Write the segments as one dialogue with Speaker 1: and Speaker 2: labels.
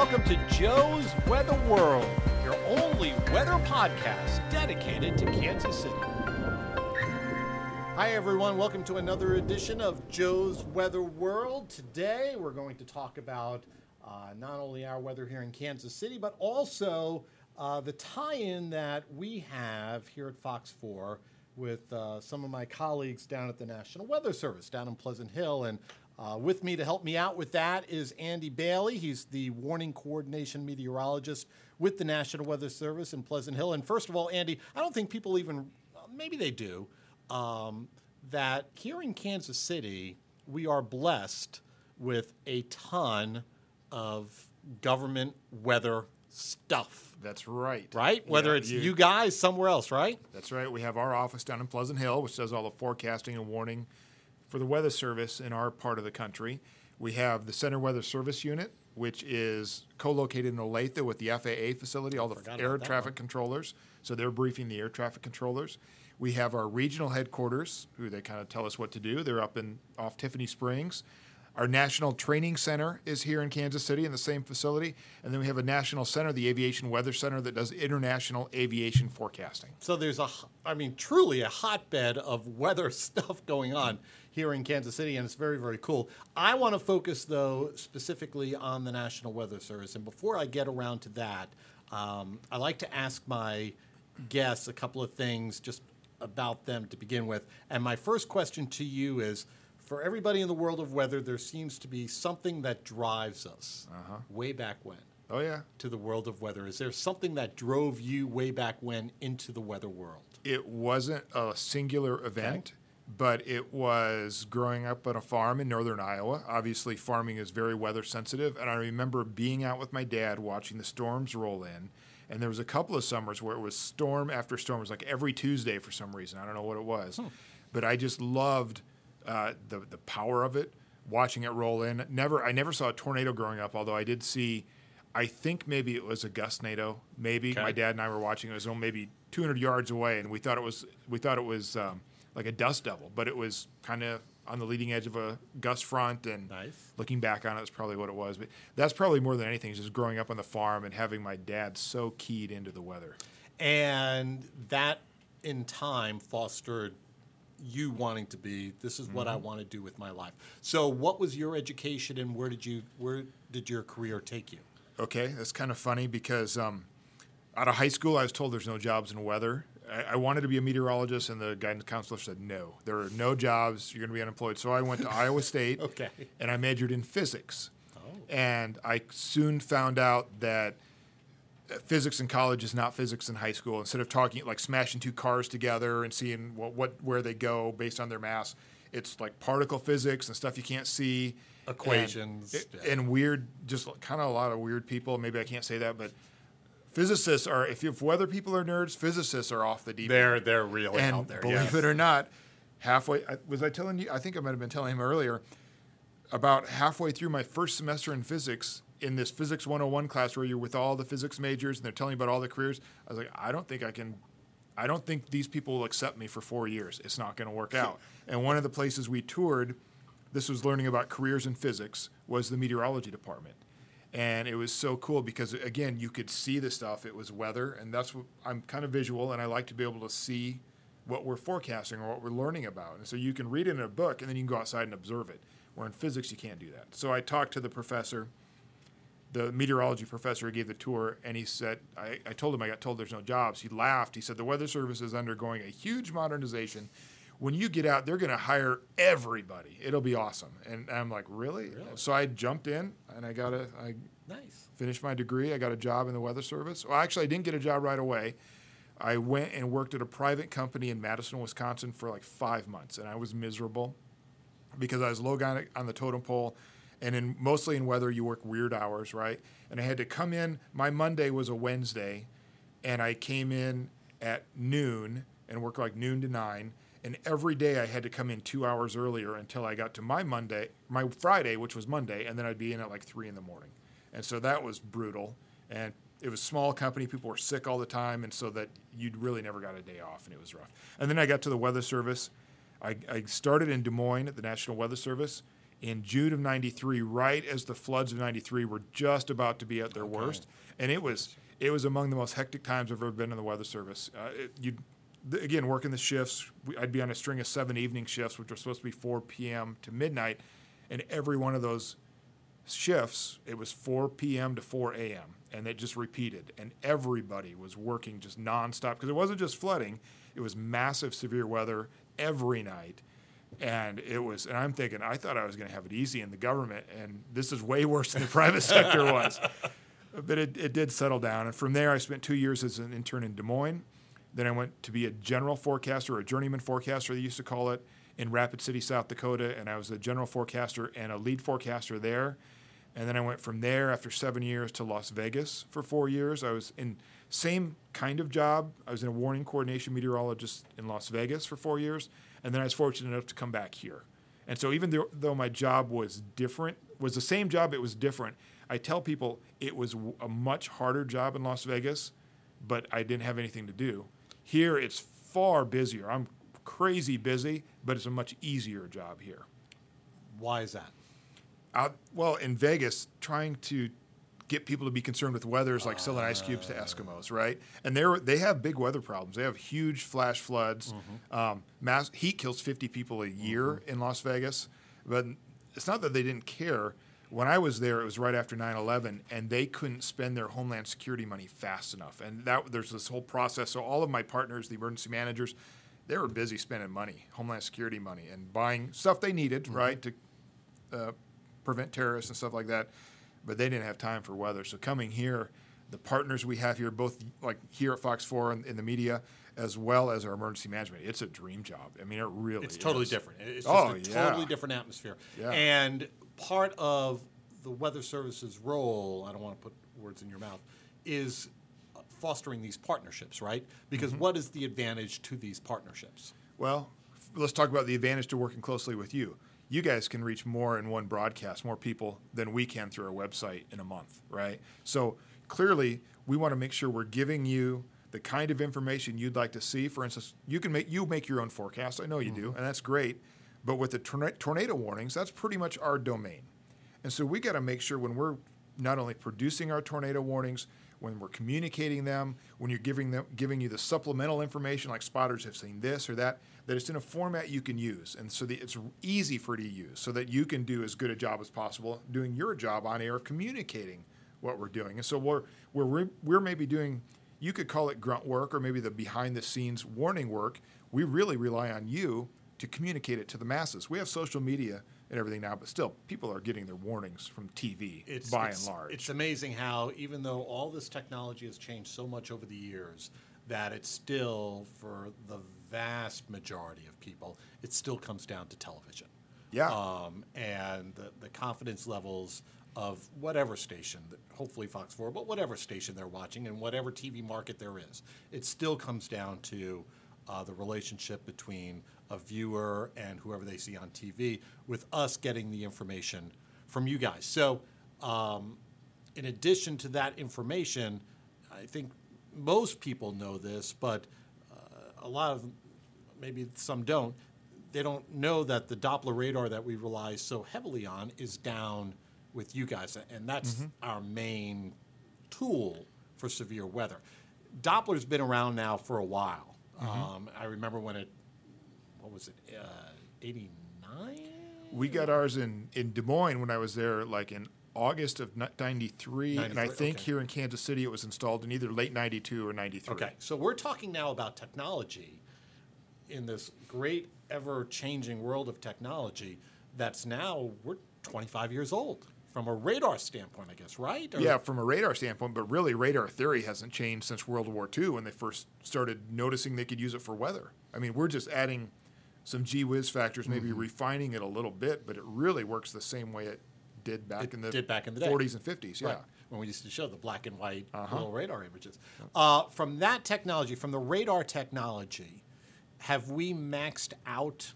Speaker 1: Welcome to Joe's Weather World, your only weather podcast dedicated to Kansas City. Hi, everyone. Welcome to another edition of Joe's Weather World. Today, we're going to talk about uh, not only our weather here in Kansas City, but also uh, the tie in that we have here at Fox 4 with uh, some of my colleagues down at the National Weather Service down in Pleasant Hill. And uh, with me to help me out with that is Andy Bailey. He's the warning coordination meteorologist with the National Weather Service in Pleasant Hill. And first of all, Andy, I don't think people even, uh, maybe they do, um, that here in Kansas City, we are blessed with a ton of government weather stuff.
Speaker 2: That's right.
Speaker 1: Right? Whether
Speaker 2: Yeah,
Speaker 1: it's you guys somewhere else, right?
Speaker 2: That's right. We have our office down in Pleasant Hill, which does all the forecasting and warning for the Weather Service in our part of the country. We have the Center Weather Service Unit, which is co-located in Olathe with the FAA facility, all the air traffic controllers. So they're briefing the air traffic controllers. We have our regional headquarters, who they kind of tell us what to do. They're up in off Tiffany Springs. Our National Training Center is here in Kansas City in the same facility. And then we have a national center, the Aviation Weather Center, that does international aviation forecasting.
Speaker 1: So there's a, I mean, truly a hotbed of weather stuff going on here in Kansas City, and it's very, very cool. I want to focus, though, specifically on the National Weather Service. And before I get around to that, um, I like to ask my guests a couple of things just about them to begin with. And my first question to you is for everybody in the world of weather, there seems to be something that drives us uh-huh. way back when
Speaker 2: Oh, yeah.
Speaker 1: to the world of weather. Is there something that drove you way back when into the weather world?
Speaker 2: It wasn't a singular event, but it was growing up on a farm in northern Iowa. Obviously, farming is very weather sensitive. And I remember being out with my dad watching the storms roll in. And there was a couple of summers where it was storm after storm. It was like every Tuesday for some reason. I don't know what it was. But I just loved uh, the, the power of it, watching it roll in. Never, I never saw a tornado growing up, although I did see, I think maybe it was a gustnado. Maybe
Speaker 1: Okay.
Speaker 2: my dad and I were watching. It was maybe 200 yards away, and we thought it was we thought it was um, like a dust devil, but it was kind of on the leading edge of a gust front. And
Speaker 1: Nice.
Speaker 2: looking back on it, it's probably what it was. But that's probably more than anything, just growing up on the farm and having my dad so keyed into the weather.
Speaker 1: And that in time fostered you wanting to be this is what I want to do with my life. So what was your education and where did you where did your career take you?
Speaker 2: Okay, that's kind of funny because um, out of high school, I was told there's no jobs in weather. I, I wanted to be a meteorologist, and the guidance counselor said no, there are no jobs. You're going to be unemployed. So I went to Iowa State,
Speaker 1: Okay.
Speaker 2: and I majored in physics. Oh. And I soon found out that uh, physics in college is not physics in high school. Instead of talking like smashing two cars together and seeing what, what where they go based on their mass, it's like particle physics and stuff you can't see. and-
Speaker 1: Equations,
Speaker 2: it-
Speaker 1: yeah.
Speaker 2: and weird, just kind of a lot of weird people. Maybe I can't say that, but physicists are. If, if weather people are nerds, physicists are off the deep. end.
Speaker 1: They're they're really
Speaker 2: and
Speaker 1: out there.
Speaker 2: believe
Speaker 1: yes.
Speaker 2: it or not, halfway I, was I telling you? I think I might have been telling him earlier. About halfway through my first semester in physics, in this physics 101 class where you're with all the physics majors and they're telling you about all the careers, I was like, I don't think I can. I don't think these people will accept me for four years. It's not going to work out. And one of the places we toured, this was learning about careers in physics, was the meteorology department. And it was so cool because, again, you could see the stuff. It was weather, and that's what I'm kind of visual, and I like to be able to see what we're forecasting or what we're learning about. And so you can read it in a book, and then you can go outside and observe it. Where in physics, you can't do that. So I talked to the professor, the meteorology professor who gave the tour, and he said, I, I told him I got told there's no jobs. He laughed. He said, The Weather Service is undergoing a huge modernization. When you get out, they're going to hire everybody. It'll be awesome. And I'm like, Really? So I jumped in and I got a, I
Speaker 1: Nice.
Speaker 2: finished my degree. I got a job in the Weather Service. Well, actually, I didn't get a job right away. I went and worked at a private company in Madison, Wisconsin for like five months, and I was miserable. because I was low on, on the totem pole. And in mostly in weather, you work weird hours, right? And I had to come in. My Monday was a Wednesday, and I came in at noon and worked like noon to nine. And every day I had to come in two hours earlier until I got to my Monday, my Friday, which was Monday, and then I'd be in at like three in the morning. And so that was brutal. And it was small company, people were sick all the time, and so that you'd really never got a day off, and it was rough. And then I got to the Weather Service. I, I started in Des Moines at the National Weather Service in June of '93, right as the floods of '93 were just about to be at their worst, and it was it was among the most hectic times I've ever been in the Weather Service. Uh, it, you'd again working the shifts. I'd be on a string of seven evening shifts, which were supposed to be 4 p.m. to midnight, and every one of those shifts, it was 4 p.m. to 4 a.m. and it just repeated. And everybody was working just nonstop because it wasn't just flooding; it was massive severe weather every night. And it was, and I'm thinking, I thought I was going to have it easy in the government, and this is way worse than the private sector was. But it, it did settle down. And from there, I spent two years as an intern in Des Moines. Then I went to be a general forecaster, or a journeyman forecaster, they used to call it, in Rapid City, South Dakota. And I was a general forecaster and a lead forecaster there. And then I went from there after seven years to Las Vegas for four years. I was in same kind of job. I was in a warning coordination meteorologist in Las Vegas for four years, and then I was fortunate enough to come back here. And so even though, though my job was different, was the same job, it was different. I tell people it was a much harder job in Las Vegas, but I didn't have anything to do. Here it's far busier. I'm crazy busy, but it's a much easier job here
Speaker 1: Why is that?
Speaker 2: well in Vegas trying to get people to be concerned with weather is like selling ice cubes to Eskimos, right? And they they have big weather problems. They have huge flash floods. Um, mass heat kills 50 people a year in Las Vegas, but it's not that they didn't care. When I was there, it was right after 9/11, and they couldn't spend their homeland security money fast enough. And that there's this whole process. So all of my partners, the emergency managers, they were busy spending money, homeland security money, and buying stuff they needed, right, to uh, prevent terrorists and stuff like that. But they didn't have time for weather. So coming here, the partners we have here, both like here at Fox 4 and in the media, as well as our emergency management, it's a dream job. I mean, it really
Speaker 1: It's totally different. It's just
Speaker 2: Oh,
Speaker 1: a
Speaker 2: yeah.
Speaker 1: totally different atmosphere.
Speaker 2: Yeah.
Speaker 1: And part of the Weather Service's role, I don't want to put words in your mouth, is fostering these partnerships, right? Because
Speaker 2: Mm-hmm.
Speaker 1: what is the advantage to these partnerships?
Speaker 2: Well, let's talk about the advantage to working closely with you. You guys can reach more in one broadcast, more people than we can through our website in a month, right? So clearly, we want to make sure we're giving you the kind of information you'd like to see. For instance, you can make you make your own forecast. I know you do, and that's great. But with the torna- tornado warnings, that's pretty much our domain. And so we got to make sure when we're not only producing our tornado warnings, when we're communicating them, when you're giving them giving you the supplemental information like spotters have seen this or that, that it's in a format you can use, and so that it's easy for you to use, so that you can do as good a job as possible doing your job on air of communicating what we're doing. And so we're we're we're maybe doing you could call it grunt work or maybe the behind the scenes warning work. We really rely on you to communicate it to the masses. We have social media and everything now, but still, people are getting their warnings from TV it's, by
Speaker 1: it's,
Speaker 2: and large.
Speaker 1: It's amazing how, even though all this technology has changed so much over the years, that it's still, for the vast majority of people, it still comes down to television.
Speaker 2: Yeah.
Speaker 1: Um, and the, the confidence levels of whatever station, hopefully Fox 4, but whatever station they're watching and whatever TV market there is, it still comes down to uh, the relationship between a viewer and whoever they see on TV, with us getting the information from you guys. So, um, in addition to that information, I think most people know this, but uh, a lot of maybe some don't. They don't know that the Doppler radar that we rely so heavily on is down with you guys, and that's our main tool for severe weather. Doppler's been around now for a while. Um, I remember when it, what was it, uh, 89?
Speaker 2: we got ours in, in Des Moines when I was there, like in August of ni- 93. and I
Speaker 1: 93,
Speaker 2: think
Speaker 1: okay.
Speaker 2: here in Kansas City it was installed in either late 92 or 93.
Speaker 1: Okay, so we're talking now about technology in this great, ever changing world of technology that's now, we're 25 years old from a radar standpoint, I guess, right? Or-
Speaker 2: Yeah, from a radar standpoint, but really radar theory hasn't changed since World War II when they first started noticing they could use it for weather. I mean, we're just adding some gee whiz factors, maybe
Speaker 1: Mm-hmm.
Speaker 2: refining it a little bit, but it really works the same way it did back
Speaker 1: It
Speaker 2: in the
Speaker 1: did back in the day.
Speaker 2: 40s and 50s. Yeah.
Speaker 1: Right, when we used to show the black and white
Speaker 2: Uh-huh.
Speaker 1: little radar images. Uh, from that technology, from the radar technology, have we maxed out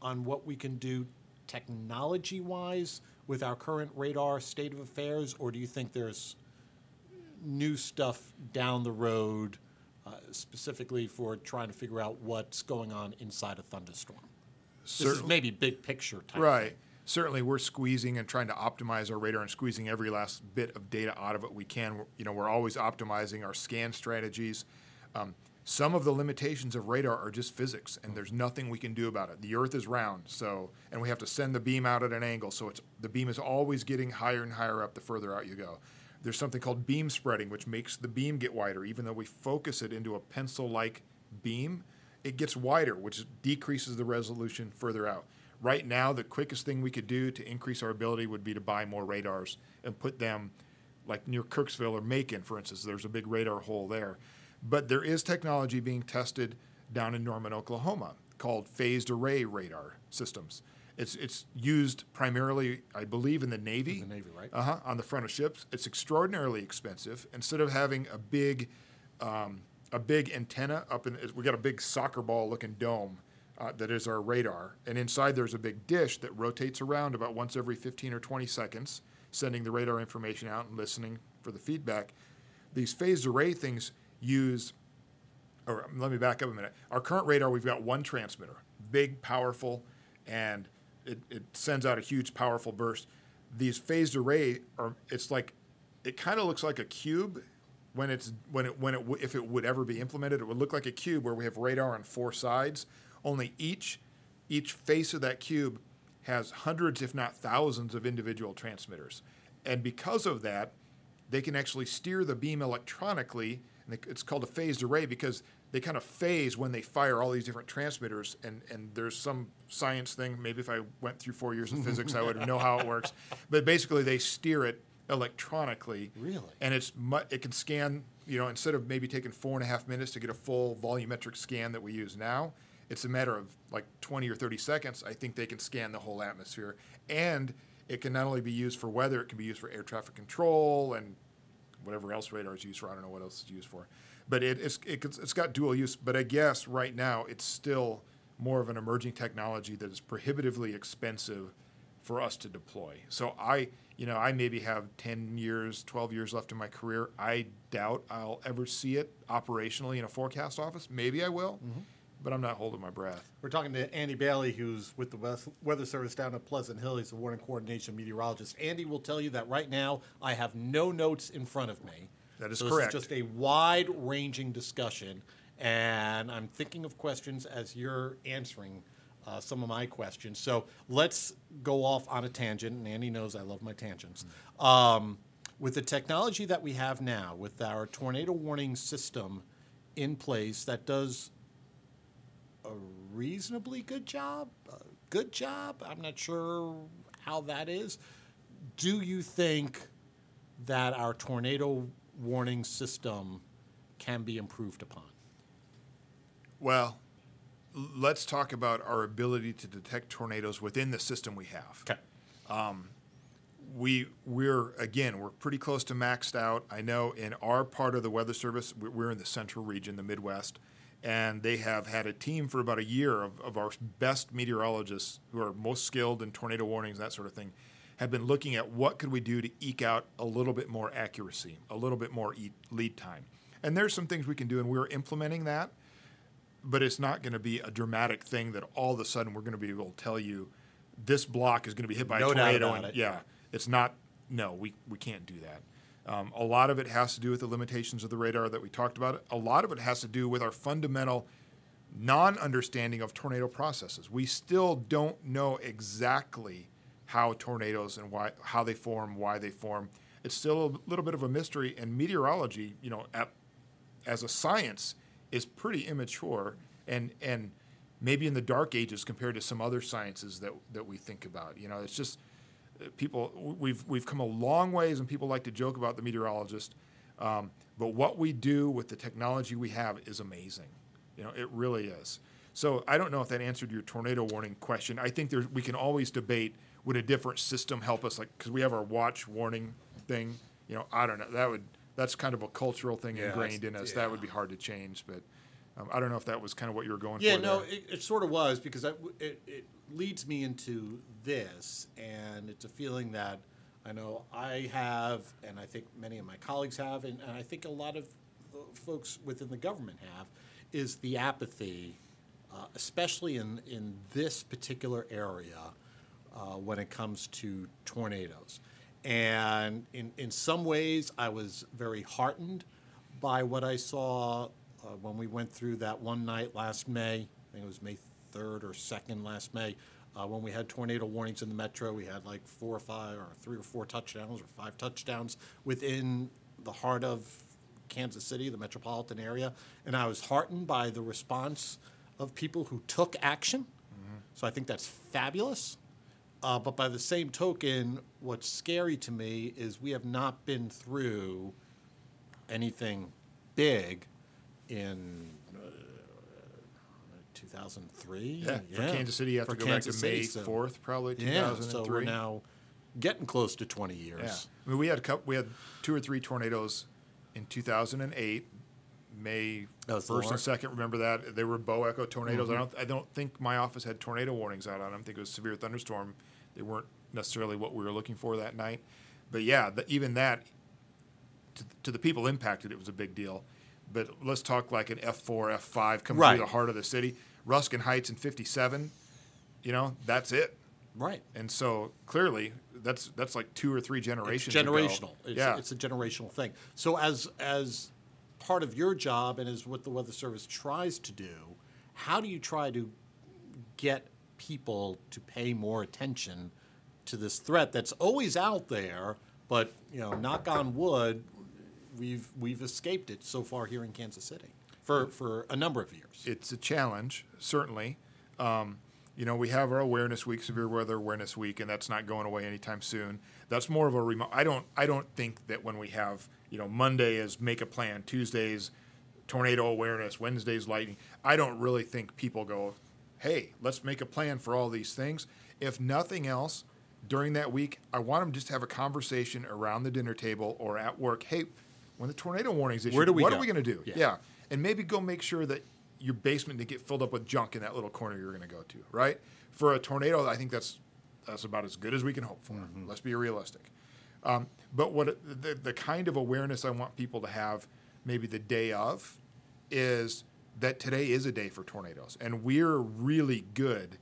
Speaker 1: on what we can do technology wise with our current radar state of affairs, or do you think there's new stuff down the road uh, specifically for trying to figure out what's going on inside a thunderstorm? This is maybe big picture type.
Speaker 2: Right. Certainly, we're squeezing and trying to optimize our radar and squeezing every last bit of data out of it we can. You know, we're always optimizing our scan strategies. Um, some of the limitations of radar are just physics, and there's nothing we can do about it. The Earth is round, so and we have to send the beam out at an angle, so it's the beam is always getting higher and higher up the further out you go. There's something called beam spreading, which makes the beam get wider, even though we focus it into a pencil-like beam it gets wider, which decreases the resolution further out. Right now, the quickest thing we could do to increase our ability would be to buy more radars and put them like near Kirksville or Macon, for instance. There's a big radar hole there. But there is technology being tested down in Norman, Oklahoma called phased array radar systems. It's, it's used primarily, I believe, in the Navy.
Speaker 1: the Navy, right?
Speaker 2: Uh huh. On the front of ships, it's extraordinarily expensive. Instead of having a big, um, a big antenna up in, we got a big soccer ball looking dome uh, that is our radar, and inside there's a big dish that rotates around about once every 15 or 20 seconds, sending the radar information out and listening for the feedback. These phased array things use or um, let me back up a minute. Our current radar, we've got one transmitter, big, powerful, and it, it sends out a huge, powerful burst. These phased array are, it's like, it kind of looks like a cube when it's when it when it if it would ever be implemented, it would look like a cube where we have radar on four sides. Only each each face of that cube has hundreds, if not thousands, of individual transmitters, and because of that, they can actually steer the beam electronically. And it's called a phased array because they kind of phase when they fire all these different transmitters. And, and there's some science thing. Maybe if I went through four years of physics, I would know how it works. But basically, they steer it electronically.
Speaker 1: Really?
Speaker 2: And it's mu- it can scan. You know, instead of maybe taking four and a half minutes to get a full volumetric scan that we use now, it's a matter of like 20 or 30 seconds. I think they can scan the whole atmosphere, and it can not only be used for weather, it can be used for air traffic control and whatever else radar is used for. I don't know what else it's used for, but it, it's it, it's got dual use. But I guess right now it's still more of an emerging technology that is prohibitively expensive for us to deploy. So I, you know, I maybe have 10 years, 12 years left in my career. I doubt I'll ever see it operationally in a forecast office. Maybe I will, mm-hmm. But I'm not holding my breath.
Speaker 1: We're talking to Andy Bailey, who's with the Weather Service down at Pleasant Hill. He's a warning coordination meteorologist. Andy will tell you that right now I have no notes in front of me.
Speaker 2: That is
Speaker 1: so
Speaker 2: correct.
Speaker 1: This is just a wide-ranging discussion, and I'm thinking of questions as you're answering uh, some of my questions. So let's go off on a tangent, and Andy knows I love my tangents. Um, with the technology that we have now, with our tornado warning system in place that does a reasonably good job, a good job. I'm not sure how that is. Do you think that our tornado warning system can be improved upon?
Speaker 2: Well, let's talk about our ability to detect tornadoes within the system we have.
Speaker 1: Okay.
Speaker 2: Um, we we're again we're pretty close to maxed out. I know in our part of the weather service we're in the central region, the Midwest, and they have had a team for about a year of, of our best meteorologists who are most skilled in tornado warnings that sort of thing, have been looking at what could we do to eke out a little bit more accuracy, a little bit more e- lead time, and there's some things we can do, and we're implementing that but it's not going to be a dramatic thing that all of a sudden we're going to be able to tell you this block is going to be hit by
Speaker 1: No
Speaker 2: a tornado. and,
Speaker 1: it.
Speaker 2: Yeah, it's not. No, we we can't do that. Um, a lot of it has to do with the limitations of the radar that we talked about. A lot of it has to do with our fundamental non-understanding of tornado processes. We still don't know exactly how tornadoes and why how they form, why they form. It's still a little bit of a mystery. And meteorology, you know, at as a science is pretty immature and and maybe in the dark ages compared to some other sciences that that we think about. You know, it's just people we've we've come a long ways, and people like to joke about the meteorologist. Um, but what we do with the technology we have is amazing. You know, it really is. So I don't know if that answered your tornado warning question. I think there's we can always debate would a different system help us, like because we have our watch warning thing. You know, I don't know. That would that's kind of a cultural thing
Speaker 1: Yeah,
Speaker 2: ingrained in us. That would be hard to change. But um, I don't know if that was kind of what you were going through.
Speaker 1: Yeah,
Speaker 2: for.
Speaker 1: no,
Speaker 2: there.
Speaker 1: it, it sort of was because I, it, it leads me into this, and it's a feeling that I know I have, and I think many of my colleagues have, and, and I think a lot of uh, folks within the government have, is the apathy, uh, especially in, in this particular area uh, when it comes to tornadoes. And in, in some ways, I was very heartened by what I saw uh, when we went through that one night last May. I think it was May 3rd or 2nd last May. Uh, when we had tornado warnings in the metro, we had like four or five, or three or four touchdowns, or five touchdowns within the heart of Kansas City, the metropolitan area. And I was heartened by the response of people who took action. So I think that's fabulous. Uh, but by the same token, what's scary to me is we have not been through anything big in uh, 2003.
Speaker 2: yeah, for Kansas City, you have
Speaker 1: for
Speaker 2: to go
Speaker 1: Kansas
Speaker 2: back to May
Speaker 1: City, so-
Speaker 2: fourth, probably two
Speaker 1: Yeah, so we're now getting close to 20 years.
Speaker 2: Yeah, I mean, we had a couple, we had two or three tornadoes in 2008, May
Speaker 1: That was the
Speaker 2: first and second. Remember that they were bow echo tornadoes. I don't, I don't think my office had tornado warnings out on them. I think it was severe thunderstorm. They weren't necessarily what we were looking for that night, but yeah, the, even that to, to the people impacted, it was a big deal. But let's talk like an F4, F5 coming
Speaker 1: Right.
Speaker 2: through the heart of the city. Ruskin Heights in 57, you know, that's it.
Speaker 1: Right.
Speaker 2: And so clearly, that's that's like two or three
Speaker 1: It's
Speaker 2: generations. ago.
Speaker 1: generational. It's,
Speaker 2: yeah,
Speaker 1: it's a generational thing. So as as part of your job and as what the Weather Service tries to do, how do you try to get people to pay more attention to this threat that's always out there, but you know, knock on wood, we've we've escaped it so far here in Kansas City for for a number of years.
Speaker 2: it's a challenge, certainly. Um, you know, we have our awareness week, severe weather awareness week, and that's not going away anytime soon. That's more of a remo- I don't I don't think that when we have you know Monday is make a plan, Tuesdays tornado awareness, Wednesdays lightning. I don't really think people go, hey, let's make a plan for all these things. If nothing else, during that week, I want them just to have a conversation around the dinner table or at work. Hey, when the tornado warnings issued,
Speaker 1: Where do we
Speaker 2: what
Speaker 1: go?
Speaker 2: are we going to do?
Speaker 1: Yeah.
Speaker 2: yeah, and maybe go make sure that your basement didn't get filled up with junk in that little corner you're going to go to. Right for a tornado, I think that's that's about as good as we can hope for. Let's be realistic. Um, but what the, the kind of awareness I want people to have, maybe the day of, is that today is a day for tornadoes, and we're really good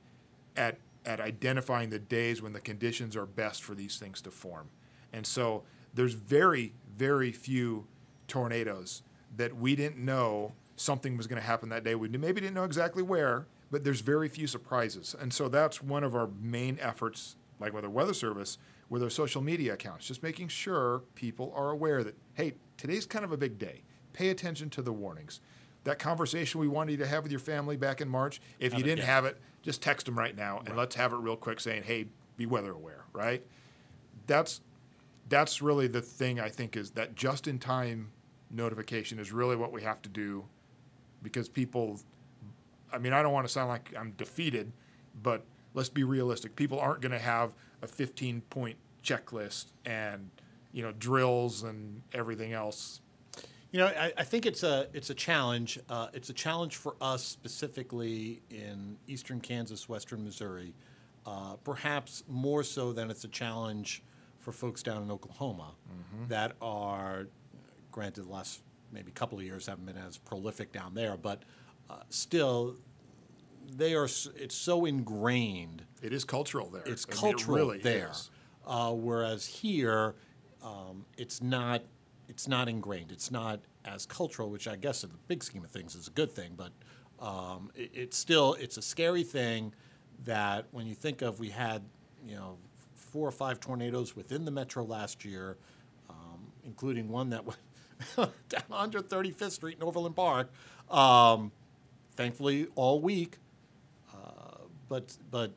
Speaker 2: at at identifying the days when the conditions are best for these things to form. And so there's very very few tornadoes that we didn't know something was going to happen that day. We maybe didn't know exactly where, but there's very few surprises. And so that's one of our main efforts, like with our weather service, with our social media accounts, just making sure people are aware that, hey, today's kind of a big day. Pay attention to the warnings. That conversation we wanted you to have with your family back in March, if
Speaker 1: Have
Speaker 2: you didn't
Speaker 1: yeah.
Speaker 2: have it, just text them right now and let's have it real quick saying, hey, be weather aware, right? That's that's really the thing I think is that just in time notification is really what we have to do because people I mean I don't want to sound like I'm defeated but let's be realistic people aren't going to have a 15 point checklist and you know drills and everything else
Speaker 1: You know, I, I think it's a it's a challenge. Uh, it's a challenge for us specifically in eastern Kansas, western Missouri, uh, perhaps more so than it's a challenge for folks down in Oklahoma that are, granted, the last maybe couple of years haven't been as prolific down there, but uh, still, they are. It's so ingrained
Speaker 2: it is cultural there
Speaker 1: it's
Speaker 2: I mean, it
Speaker 1: cultural
Speaker 2: really
Speaker 1: there. Uh, whereas here, um, it's not it's not ingrained. It's not as cultural, which I guess in the big scheme of things is a good thing. But um, it, it's still it's a scary thing that when you think of we had you know four or five tornadoes within the metro last year, um, including one that went down 135th Street in Overland Park. Um, thankfully, all week but but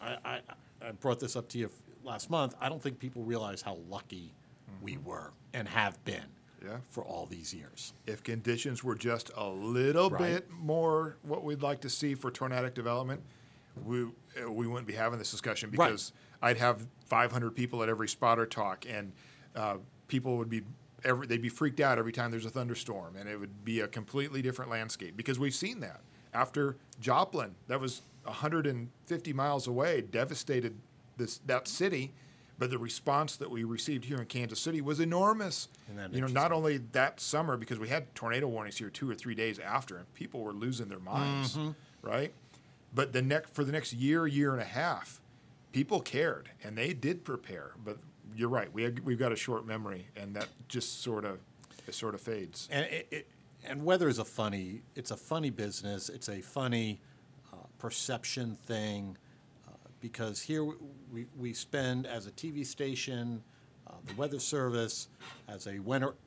Speaker 1: I, I, I brought this up to you last month. I don't think people realize how lucky we were and have been.
Speaker 2: Yeah.
Speaker 1: for all these years.
Speaker 2: If conditions were just a little
Speaker 1: Right.
Speaker 2: bit more what we'd like to see for tornadic development, we uh, we wouldn't be having this discussion
Speaker 1: Right.
Speaker 2: I'd have 500 people at every spotter talk, and uh, people would be every they'd be freaked out every time there's a thunderstorm, and it would be a completely different landscape because we've seen that after Joplin, that was 150 miles away, devastated this that city. But the response that we received here in Kansas City was enormous. You know, not only that summer because we had tornado warnings here two or three days after, and people were losing their minds, right? But the next for the next year, year and a half, people cared and they did prepare. But you're right, we we've got a short memory, and that just sort of it sort of fades.
Speaker 1: And it, it, and weather is a funny. It's a funny business. It's a funny uh, perception thing uh, because here we, we spend as a TV station, uh, the Weather Service, as a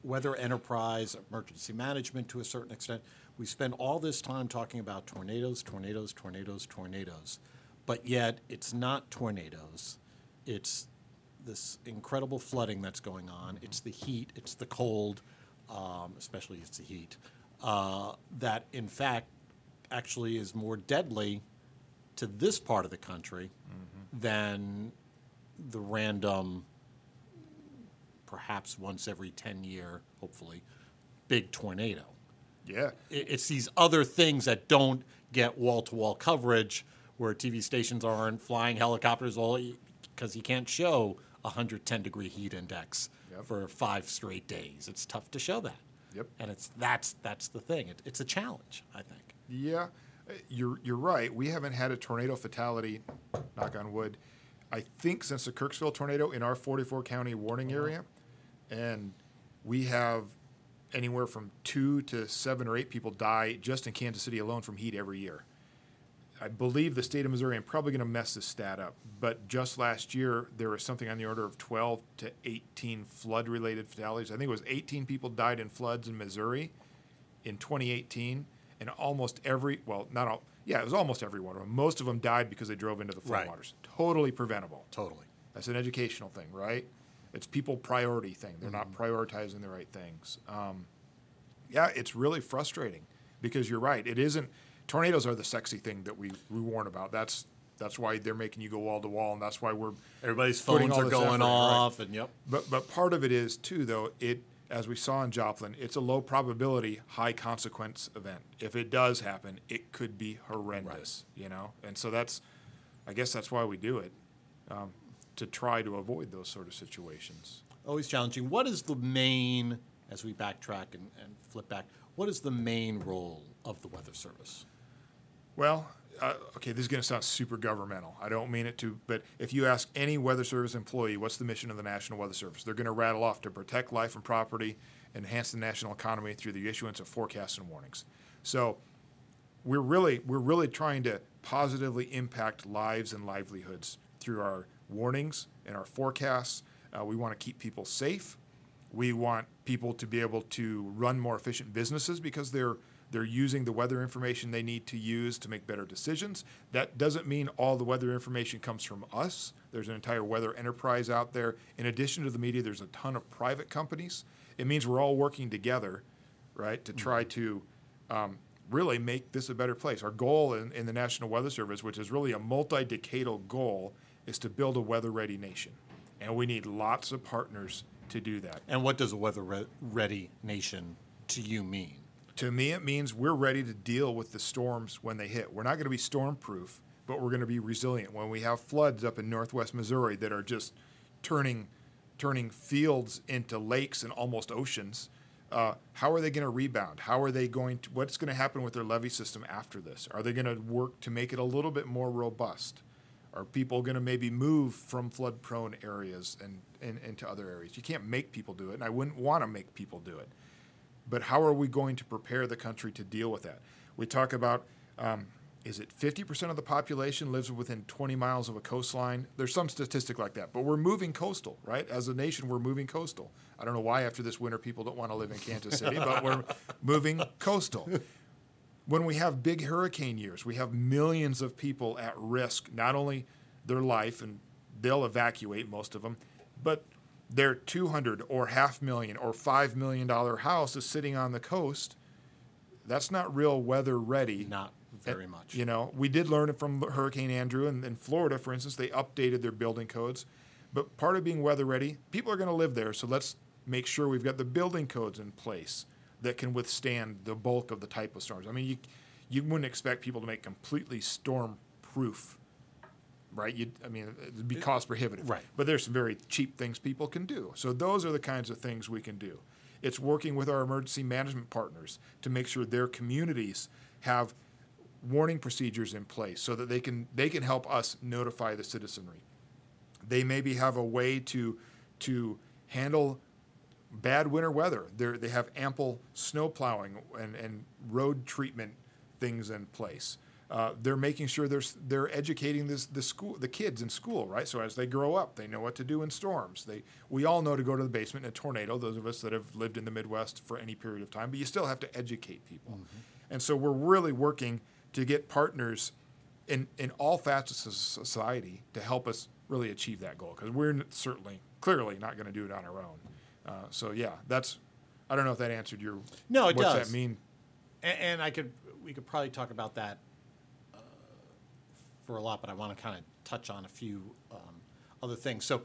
Speaker 1: weather enterprise, emergency management to a certain extent. We spend all this time talking about tornadoes, tornadoes, tornadoes, tornadoes, but yet it's not tornadoes. It's this incredible flooding that's going on. It's the heat, it's the cold, um, especially it's the heat, uh, that in fact actually is more deadly to this part of the country than the random, perhaps once every 10 year, hopefully, big tornado.
Speaker 2: Yeah,
Speaker 1: It's these other things that don't get wall to wall coverage where TV stations aren't flying helicopters all because you can't show a 110 degree heat index
Speaker 2: Yep.
Speaker 1: for five straight days. It's tough to show that.
Speaker 2: Yep.
Speaker 1: And it's that's that's the thing. It, it's a challenge, I think.
Speaker 2: Yeah, you're you're right. We haven't had a tornado fatality, knock on wood, I think since the Kirksville tornado in our 44 county warning uh-huh. area, and we have anywhere from two to seven or eight people die just in Kansas City alone from heat every year. I believe the state of Missouri, I'm probably going to mess this stat up, but just last year there was something on the order of 12 to 18 flood related fatalities. I think it was 18 people died in floods in Missouri in 2018, and almost every, well, not all, yeah, it was almost every one of them. Most of them died because they drove into the
Speaker 1: Right.
Speaker 2: floodwaters. Totally preventable.
Speaker 1: Totally.
Speaker 2: That's an educational thing, right? It's people priority thing. They're not prioritizing the right things. Um, yeah, it's really frustrating because you're right. It isn't. Tornadoes are the sexy thing that we, we warn about. That's that's why they're making you go wall to wall, and that's why we're
Speaker 1: Everybody's phones are going
Speaker 2: effort, right.
Speaker 1: off, and yep.
Speaker 2: But but part of it is too, though. It as we saw in Joplin, it's a low probability, high consequence event. If it does happen, it could be horrendous. You know, and so that's, I guess that's why we do it, um, to try to avoid those sort of situations.
Speaker 1: Always challenging. What is the main, as we backtrack and, and flip back, what is the main role of the Weather Service?
Speaker 2: Well, uh, okay, this is going to sound super governmental. I don't mean it to, but if you ask any Weather Service employee, what's the mission of the National Weather Service? They're going to rattle off to protect life and property, enhance the national economy through the issuance of forecasts and warnings. So, we're really we're really trying to positively impact lives and livelihoods through our warnings and our forecasts. Uh, we want to keep people safe. We want people to be able to run more efficient businesses because they're they're using the weather information they need to use to make better decisions. That doesn't mean all the weather information comes from us. There's an entire weather enterprise out there. In addition to the media, there's a ton of private companies. It means we're all working together, right, to try to um, really make this a better place. Our goal in, in the National Weather Service, which is really a multi-decadal goal, is to build a weather-ready nation, and we need lots of partners to do that.
Speaker 1: And what does a weather re- ready nation to you mean?
Speaker 2: To me, it means we're ready to deal with the storms when they hit. We're not going to be storm proof, but we're going to be resilient. When we have floods up in northwest Missouri that are just turning, turning fields into lakes and almost oceans, uh, how are they going to rebound? How are they going to, what's going to happen with their levee system after this? Are they going to work to make it a little bit more robust? Are people going to maybe move from flood prone areas and, and into other areas? You can't make people do it, and I wouldn't want to make people do it but how are we going to prepare the country to deal with that? We talk about um, is it 50% of the population lives within 20 miles of a coastline? There's some statistic like that, but we're moving coastal, right? As a nation, we're moving coastal. I don't know why after this winter people don't want to live in Kansas City, but we're moving coastal. When we have big hurricane years, we have millions of people at risk, not only their life, and they'll evacuate most of them, but their 200 or half million or 5 million dollar house is sitting on the coast that's not real weather ready.
Speaker 1: Not very much.
Speaker 2: you know we did learn it from hurricane andrew and in florida for instance they updated their building codes. But part of being weather ready people are going to live there so let's make sure we've got the building codes in place that can withstand the bulk of the type of storms. I mean you, you wouldn't expect people to make completely storm proof right? You, I mean, it'd be cost prohibitive.
Speaker 1: Right.
Speaker 2: But there's some very cheap things people can do. So those are the kinds of things we can do. It's working with our emergency management partners to make sure their communities have warning procedures in place so that they can they can help us notify the citizenry. They maybe have a way to to handle bad winter weather. They're, they have ample snow plowing and, and road treatment things in place. Uh, they're making sure they're, they're educating this, the school the kids in school, right? So as they grow up, they know what to do in storms. They we all know to go to the basement in a tornado. Those of us that have lived in the Midwest for any period of time, but you still have to educate people. And so we're really working to get partners in in all facets of society to help us really achieve that goal because we're certainly clearly not going to do it on our own. Uh, so yeah, that's I don't know if that answered your
Speaker 1: No, it
Speaker 2: what's
Speaker 1: does.
Speaker 2: that mean?
Speaker 1: And, and I could, we could probably talk about that for a lot, but I want to kind of touch on a few um, other things. So,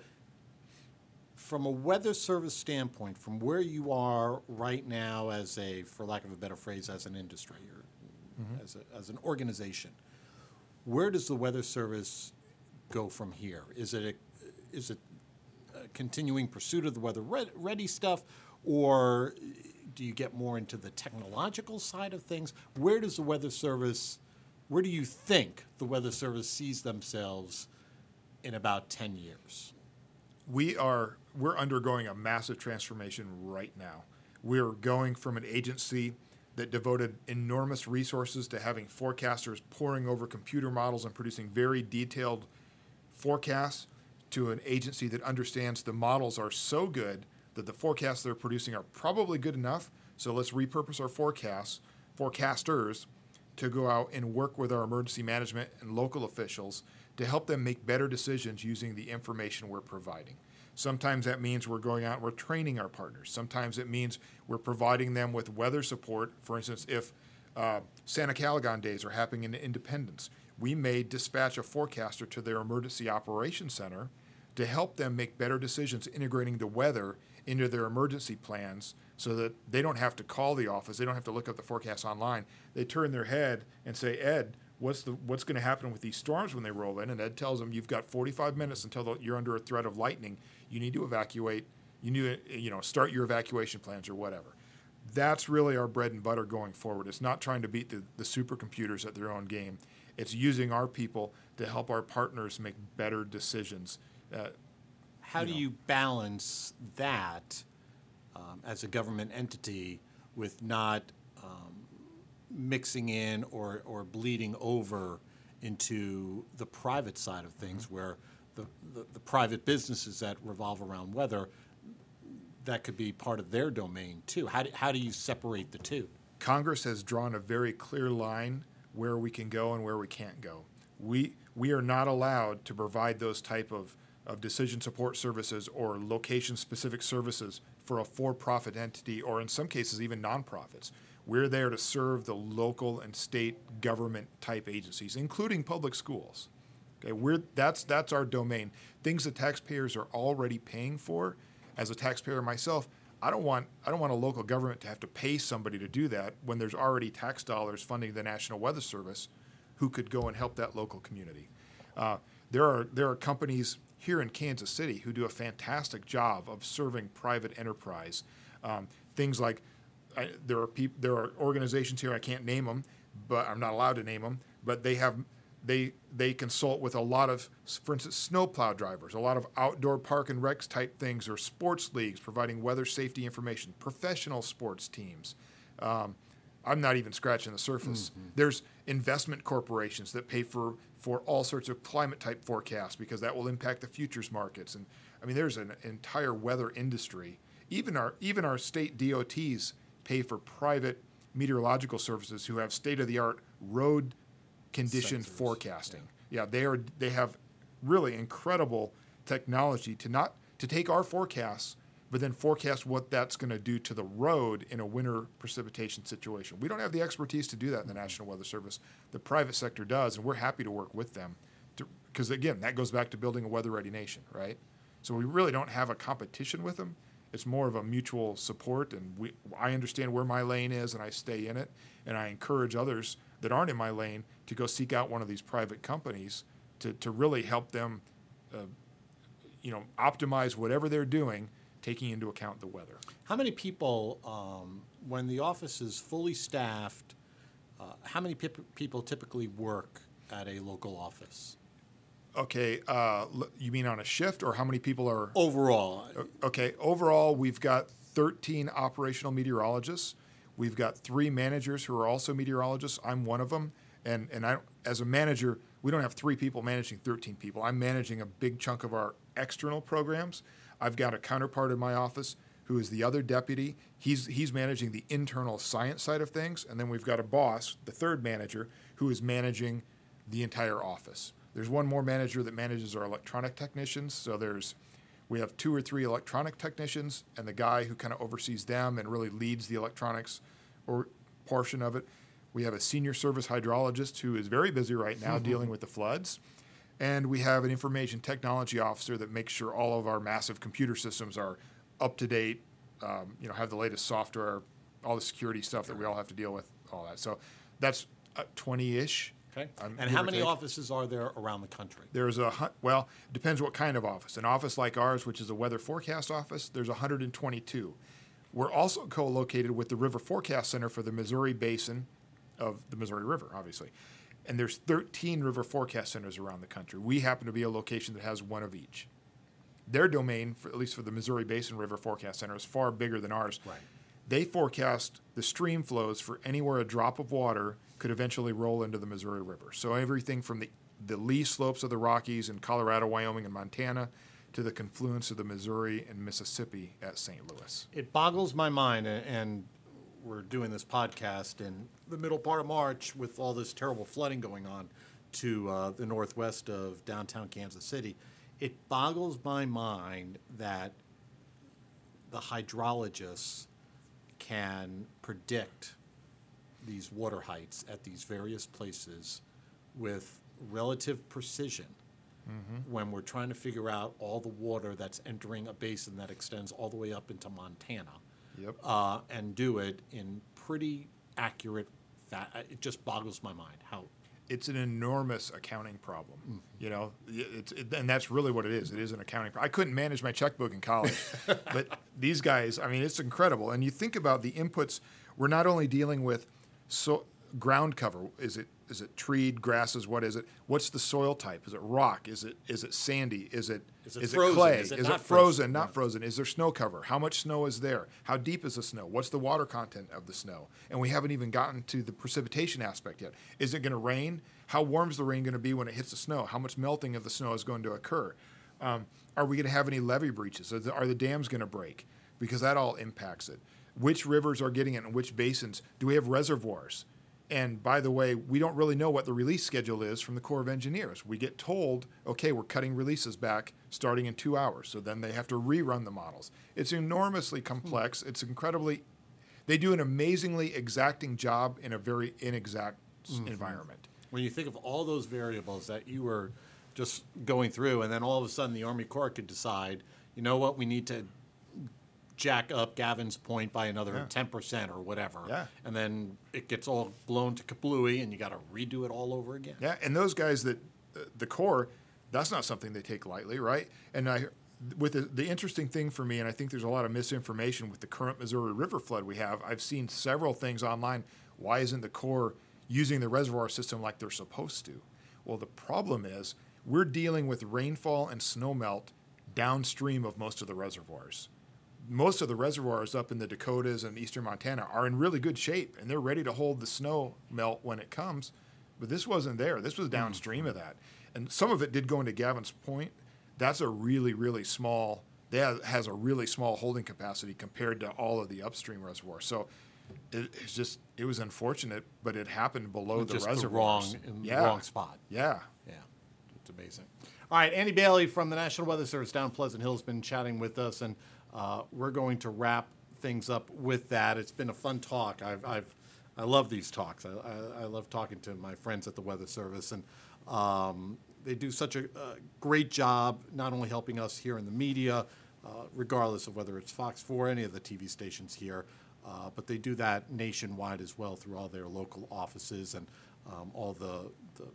Speaker 1: from a weather service standpoint, from where you are right now, as a, for lack of a better phrase, as an industry or as, a, as an organization, where does the weather service go from here? Is it a, is it a continuing pursuit of the weather ready stuff, or do you get more into the technological side of things? Where does the weather service, where do you think the weather service sees themselves in about ten years?
Speaker 2: we are we're undergoing a massive transformation right now. We're going from an agency that devoted enormous resources to having forecasters poring over computer models and producing very detailed forecasts to an agency that understands the models are so good that the forecasts they're producing are probably good enough. So let's repurpose our forecasts, forecasters, to go out and work with our emergency management and local officials to help them make better decisions using the information we're providing. Sometimes that means we're going out and we're training our partners. Sometimes it means we're providing them with weather support. For instance, if uh, SantaCaliGon days are happening in Independence, we may dispatch a forecaster to their emergency operations center to help them make better decisions integrating the weather into their emergency plans so that they don't have to call the office, they don't have to look up the forecast online. They turn their head and say, "Ed, what's the what's going to happen with these storms when they roll in?" And Ed tells them, "You've got 45 minutes until the, you're under a threat of lightning. You need to evacuate. You need to, you know, start your evacuation plans or whatever." That's really our bread and butter going forward. It's not trying to beat the, the supercomputers at their own game. It's using our people to help our partners make better decisions. Uh,
Speaker 1: How do you balance that um, as a government entity with not um, mixing in or, or bleeding over into the private side of things where the, the, the private businesses that revolve around weather, that could be part of their domain too? How do, how do you separate the two?
Speaker 2: Congress has drawn a very clear line where we can go and where we can't go. We we are not allowed to provide those type of, of decision support services or location specific services for a for-profit entity or in some cases even nonprofits. We're there to serve the local and state government type agencies, including public schools. Okay, we're that's that's our domain. Things that taxpayers are already paying for. As a taxpayer myself, I don't want I don't want a local government to have to pay somebody to do that when there's already tax dollars funding the National Weather Service, who could go and help that local community. Uh, there are there are companies here in Kansas City who do a fantastic job of serving private enterprise. Um, things like I, there are peop, there are organizations here I can't name them, but I'm not allowed to name them. But they have they they consult with a lot of, for instance, snowplow drivers, a lot of outdoor park and recs type things, or sports leagues providing weather safety information, professional sports teams. Um, I'm not even scratching the surface. There's investment corporations that pay for for all sorts of climate type forecasts because that will impact the futures markets. And I mean, there's an entire weather industry. Even our even our state DOTs pay for private meteorological services who have state of the art road condition
Speaker 1: Sensors,
Speaker 2: forecasting. Yeah. they are they have really incredible technology to not to take our forecasts, but then forecast what that's going to do to the road in a winter precipitation situation. We don't have the expertise to do that in the National Weather Service. The private sector does, and we're happy to work with them. Because again, that goes back to building a weather-ready nation, right? So we really don't have a competition with them. It's more of a mutual support, and we, I understand where my lane is, and I stay in it, and I encourage others that aren't in my lane to go seek out one of these private companies to, to really help them, uh, you know, optimize whatever they're doing, taking into account the weather.
Speaker 1: How many people, um, when the office is fully staffed, uh, how many peop people typically work at a local office?
Speaker 2: Okay, uh, you mean on a shift, or how many people are?
Speaker 1: Overall,
Speaker 2: Okay, overall, we've got 13 operational meteorologists. We've got three managers who are also meteorologists. I'm one of them. And, and I, as a manager, we don't have three people managing 13 people. I'm managing a big chunk of our external programs. I've got a counterpart in my office who is the other deputy. He's, he's managing the internal science side of things. And then we've got a boss, the third manager, who is managing the entire office. There's one more manager that manages our electronic technicians. So there's we have two or three electronic technicians, and the guy who kind of oversees them and really leads the electronics or portion of it. We have a senior service hydrologist who is very busy right now mm-hmm. dealing with the floods. And we have an information technology officer that makes sure all of our massive computer systems are up to date, um, you know, have the latest software, all the security stuff that we all have to deal with, all that. So that's 20 ish.
Speaker 1: okay. and how many offices are there around the country?
Speaker 2: There's a well, depends what kind of office. An office like ours, which is a weather forecast office, there's 122. We're also co-located with the River Forecast Center for the Missouri Basin of the Missouri River, obviously. And there's 13 river forecast centers around the country. We happen to be a location that has one of each. Their domain, for, at least for the Missouri Basin River Forecast Center, is far bigger than ours.
Speaker 1: Right.
Speaker 2: They forecast the stream flows for anywhere a drop of water could eventually roll into the Missouri River. So everything from the, the lee slopes of the Rockies in Colorado, Wyoming, and Montana to the confluence of the Missouri and Mississippi at St. Louis.
Speaker 1: It boggles my mind, and we're doing this podcast in the middle part of March with all this terrible flooding going on to uh, the northwest of downtown Kansas City. It boggles my mind that the hydrologists can predict these water heights at these various places with relative precision when we're trying to figure out all the water that's entering a basin that extends all the way up into Montana.
Speaker 2: Yep.
Speaker 1: Uh, and do it in pretty accurate. Fa- it just boggles my mind how.
Speaker 2: it's an enormous accounting problem. You know, it's it, and that's really what it is. It is an accounting. Pro- I couldn't manage my checkbook in college, but these guys, I mean, it's incredible. And you think about the inputs. We're not only dealing with so ground cover. Is it is it treed grasses? What is it? What's the soil type? Is it rock? Is it is it sandy? Is it
Speaker 1: Is it frozen?
Speaker 2: clay?
Speaker 1: Is it
Speaker 2: is
Speaker 1: not
Speaker 2: it frozen?
Speaker 1: frozen?
Speaker 2: Not frozen. Is there snow cover? How much snow is there? How deep is the snow? What's the water content of the snow? And we haven't even gotten to the precipitation aspect yet. Is it going to rain? How warm is the rain going to be when it hits the snow? How much melting of the snow is going to occur? Um, are we going to have any levee breaches? Are the, are the dams going to break? Because that all impacts it. Which rivers are getting it and which basins? Do we have reservoirs? And by the way, we don't really know what the release schedule is from the Corps of Engineers. We get told, okay, we're cutting releases back starting in two hours. So then they have to rerun the models. It's enormously complex. Hmm. It's incredibly, they do an amazingly exacting job in a very inexact s- mm-hmm. environment.
Speaker 1: When you think of all those variables that you were just going through, and then all of a sudden the Army Corps could decide, you know what, we need to jack up Gavins Point by another ten percent or whatever.
Speaker 2: Yeah.
Speaker 1: And then it gets all blown to kablooey, and you got to redo it all over again.
Speaker 2: Yeah, and those guys that uh, the Corps, that's not something they take lightly, right? And I, with the, the interesting thing for me, and I think there's a lot of misinformation with the current Missouri River flood we have. I've seen several things online. Why isn't the Corps using the reservoir system like they're supposed to? Well, the problem is we're dealing with rainfall and snowmelt downstream of most of the reservoirs most of the reservoirs up in the Dakotas and eastern Montana are in really good shape and they're ready to hold the snow melt when it comes. But this wasn't there. This was hmm. downstream of that. And some of it did go into Gavins Point. That's a really, really small, that has a really small holding capacity compared to all of the upstream reservoirs. So it, it's just, it was unfortunate, but it happened below the
Speaker 1: Just the
Speaker 2: reservoirs.
Speaker 1: wrong in the
Speaker 2: yeah.
Speaker 1: wrong spot.
Speaker 2: Yeah.
Speaker 1: Yeah, it's amazing. All right, Andy Bailey from the National Weather Service down Pleasant Hill has been chatting with us, and uh, we're going to wrap things up with that. It's been a fun talk. I've, I've I love these talks. I, I, I love talking to my friends at the Weather Service, and um, they do such a, a, great job, not only helping us here in the media, uh, regardless of whether it's Fox 4 or any of the TV stations here, uh, but they do that nationwide as well through all their local offices and um, all the, the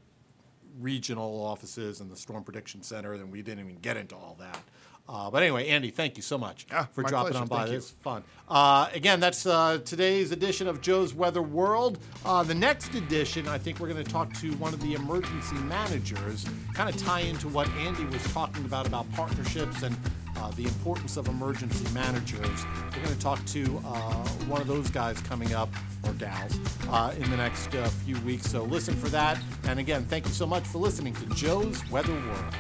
Speaker 1: regional offices and the Storm Prediction Center, and we didn't even get into all that. Uh, but anyway, Andy, thank you so much
Speaker 2: ah,
Speaker 1: for dropping
Speaker 2: pleasure.
Speaker 1: on by. This fun. Uh, again, that's uh, today's edition of Joe's Weather World. Uh, the next edition, I think we're going to talk to one of the emergency managers, kind of tie into what Andy was talking about about partnerships and uh, the importance of emergency managers. We're going to talk to uh, one of those guys coming up, or gals, in the next few weeks. So listen for that. And again, thank you so much for listening to Joe's Weather World.